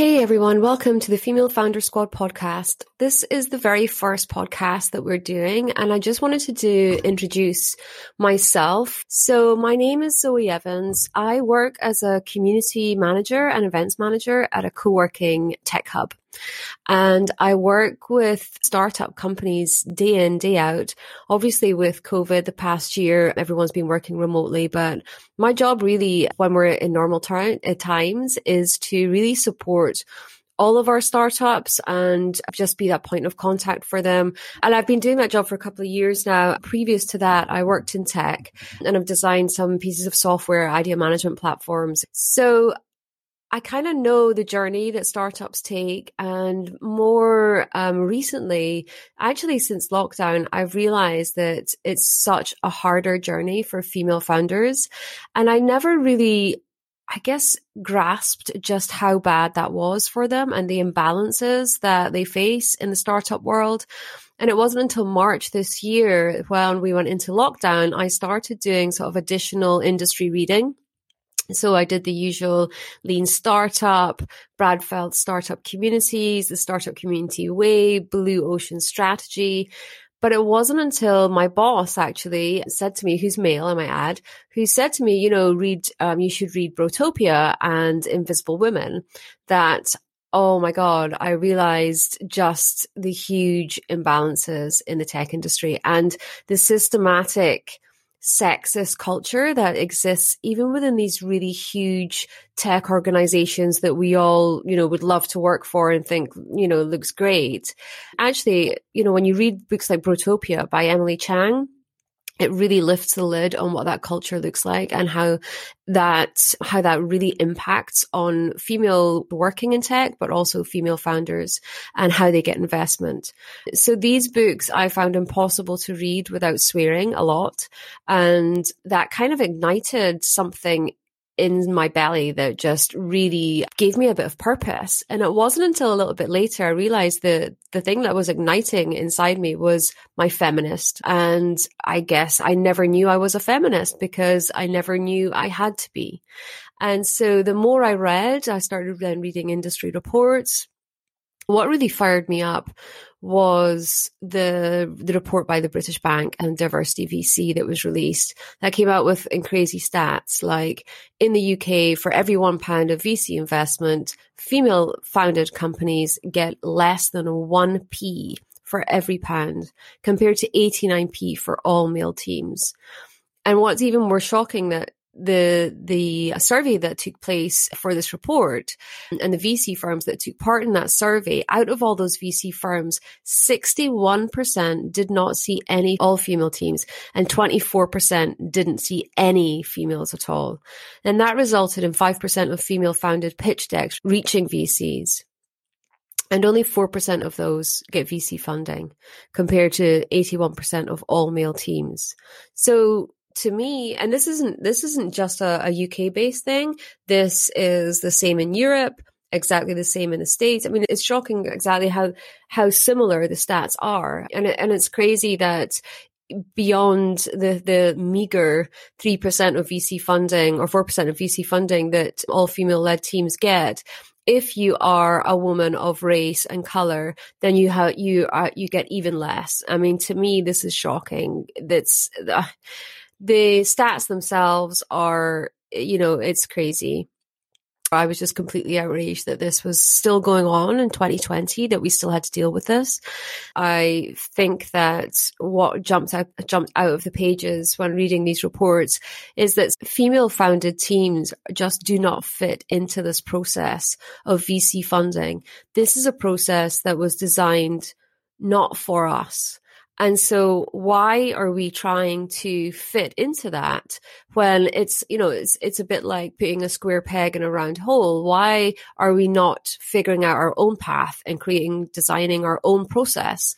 Hey everyone, welcome to the Female Founder Squad podcast. This is the very first podcast that we're doing, and I just wanted to do introduce myself. So my name is Zoe Evans. I work as a community manager and events manager at a co-working tech hub. And I work with startup companies day in, day out. Obviously, with COVID the past year, everyone's been working remotely, but my job really, when we're in normal eh, times, is to really support all of our startups and just be that point of contact for them. And I've been doing that job for a couple of years now. Previous to that, I worked in tech and I've designed some pieces of software, idea management platforms. So I kind of know the journey that startups take. And more um, recently, actually since lockdown, I've realized that it's such a harder journey for female founders. And I never really, I guess, grasped just how bad that was for them and the imbalances that they face in the startup world. And it wasn't until March this year when we went into lockdown, I started doing sort of additional industry reading so I did the usual lean startup, Brad Feld startup communities, the startup community way, blue ocean strategy. But it wasn't until my boss actually said to me, who's male, I might add, who said to me, you know, read, um, you should read Brotopia and Invisible Women, that oh my God, I realized just the huge imbalances in the tech industry and the systematic sexist culture that exists even within these really huge tech organizations that we all, you know, would love to work for and think, you know, looks great. Actually, you know, when you read books like Brotopia by Emily Chang, it really lifts the lid on what that culture looks like and how that how that really impacts on female working in tech but also female founders and how they get investment. So these books i found impossible to read without swearing a lot. And that kind of ignited something in my belly that just really gave me a bit of purpose. And it wasn't until a little bit later I realized that the thing that was igniting inside me was my feminist. And I guess I never knew I was a feminist because I never knew I had to be. And so the more I read, I started then reading industry reports. What really fired me up was the the report by the British Bank and Diversity VC that was released that came out with in crazy stats like in the UK for every one pound of VC investment, female founded companies get less than one p for every pound compared to 89p for all male teams. And what's even more shocking that the the survey that took place for this report and the VC firms that took part in that survey, out of all those VC firms, 61% did not see any all female teams and 24% didn't see any females at all. And that resulted in 5% of female founded pitch decks reaching VCs. And only 4% of those get VC funding compared to 81% of all male teams. So to me, and this isn't this isn't just a, a UK based thing. This is the same in Europe, exactly the same in the States. I mean, it's shocking exactly how how similar the stats are, and and it's crazy that beyond the the meager three percent of VC funding or four percent of VC funding that all female led teams get, if you are a woman of race and color, then you have you are you get even less. I mean, to me, this is shocking. That's uh, the stats themselves are, you know, it's crazy. I was just completely outraged that this was still going on in 2020, that we still had to deal with this. I think that what jumped out, jumped out of the pages when reading these reports is that female founded teams just do not fit into this process of VC funding. This is a process that was designed not for us. And so why are we trying to fit into that when it's, you know, it's, it's a bit like putting a square peg in a round hole. Why are we not figuring out our own path and creating, designing our own process?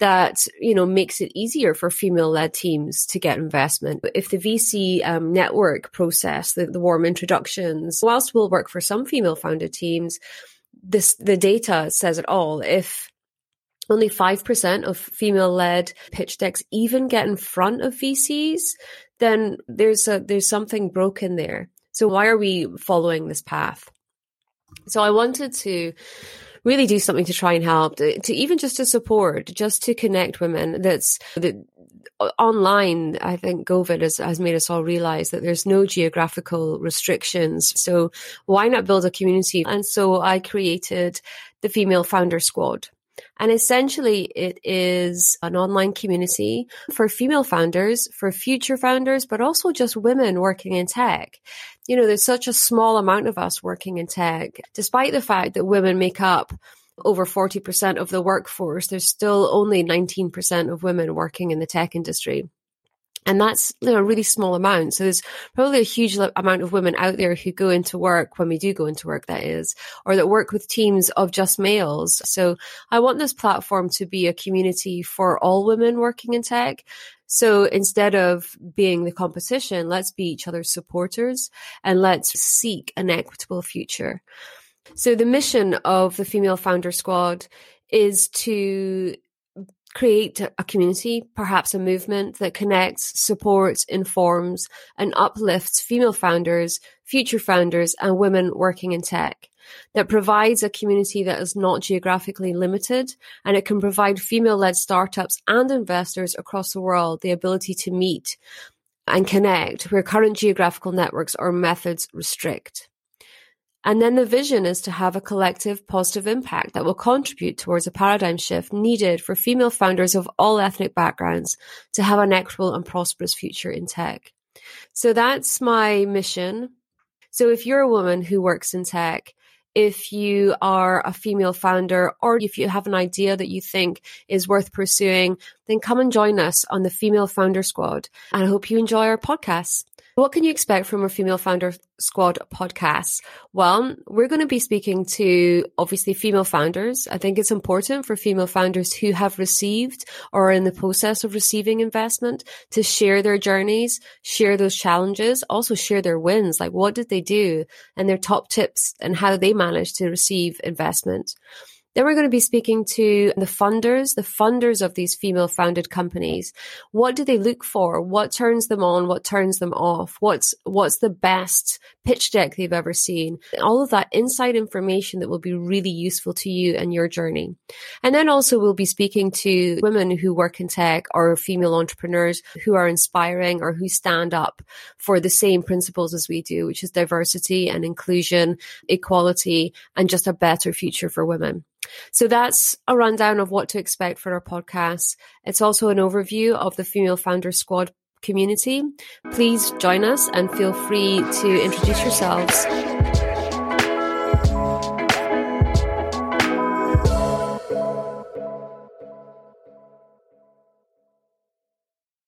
that you know makes it easier for female led teams to get investment if the vc um, network process the, the warm introductions whilst will work for some female founded teams this the data says it all if only 5% of female led pitch decks even get in front of VCs, then there's a, there's something broken there. So why are we following this path? So I wanted to really do something to try and help, to, to even just to support, just to connect women. That's that uh, online, I think COVID has, has made us all realize that there's no geographical restrictions. So why not build a community? And so I created the Female Founder Squad. And essentially, it is an online community for female founders, for future founders, but also just women working in tech. You know, there's such a small amount of us working in tech, despite the fact that women make up over 40% of the workforce. There's still only 19% of women working in the tech industry. And that's you know, a really small amount. So there's probably a huge amount of women out there who go into work when we do go into work, that is, or that work with teams of just males. So I want this platform to be a community for all women working in tech. So instead of being the competition, let's be each other's supporters and let's seek an equitable future. So the mission of the Female Founder Squad is to create a community, perhaps a movement that connects, supports, informs, and uplifts female founders, future founders, and women working in tech. That provides a community that is not geographically limited, and it can provide female led startups and investors across the world the ability to meet and connect where current geographical networks or methods restrict. And then the vision is to have a collective positive impact that will contribute towards a paradigm shift needed for female founders of all ethnic backgrounds to have an equitable and prosperous future in tech. So that's my mission. So if you're a woman who works in tech, if you are a female founder or if you have an idea that you think is worth pursuing, then come and join us on the Female Founder Squad. And I hope you enjoy our podcast. What can you expect from our Female Founder Squad podcast? Well, we're going to be speaking to obviously female founders. I think it's important for female founders who have received or are in the process of receiving investment to share their journeys, share those challenges, also share their wins. Like what did they do and their top tips and how they managed to receive investment. Then we're going to be speaking to the funders, the funders of these female founded companies. What do they look for? What turns them on? What turns them off? What's, what's the best pitch deck they've ever seen? All of that inside information that will be really useful to you and your journey. And then also we'll be speaking to women who work in tech or female entrepreneurs who are inspiring or who stand up for the same principles as we do, which is diversity and inclusion, equality, and just a better future for women. So that's a rundown of what to expect for our podcast. It's also an overview of the Female Founder Squad community. Please join us and feel free to introduce yourselves.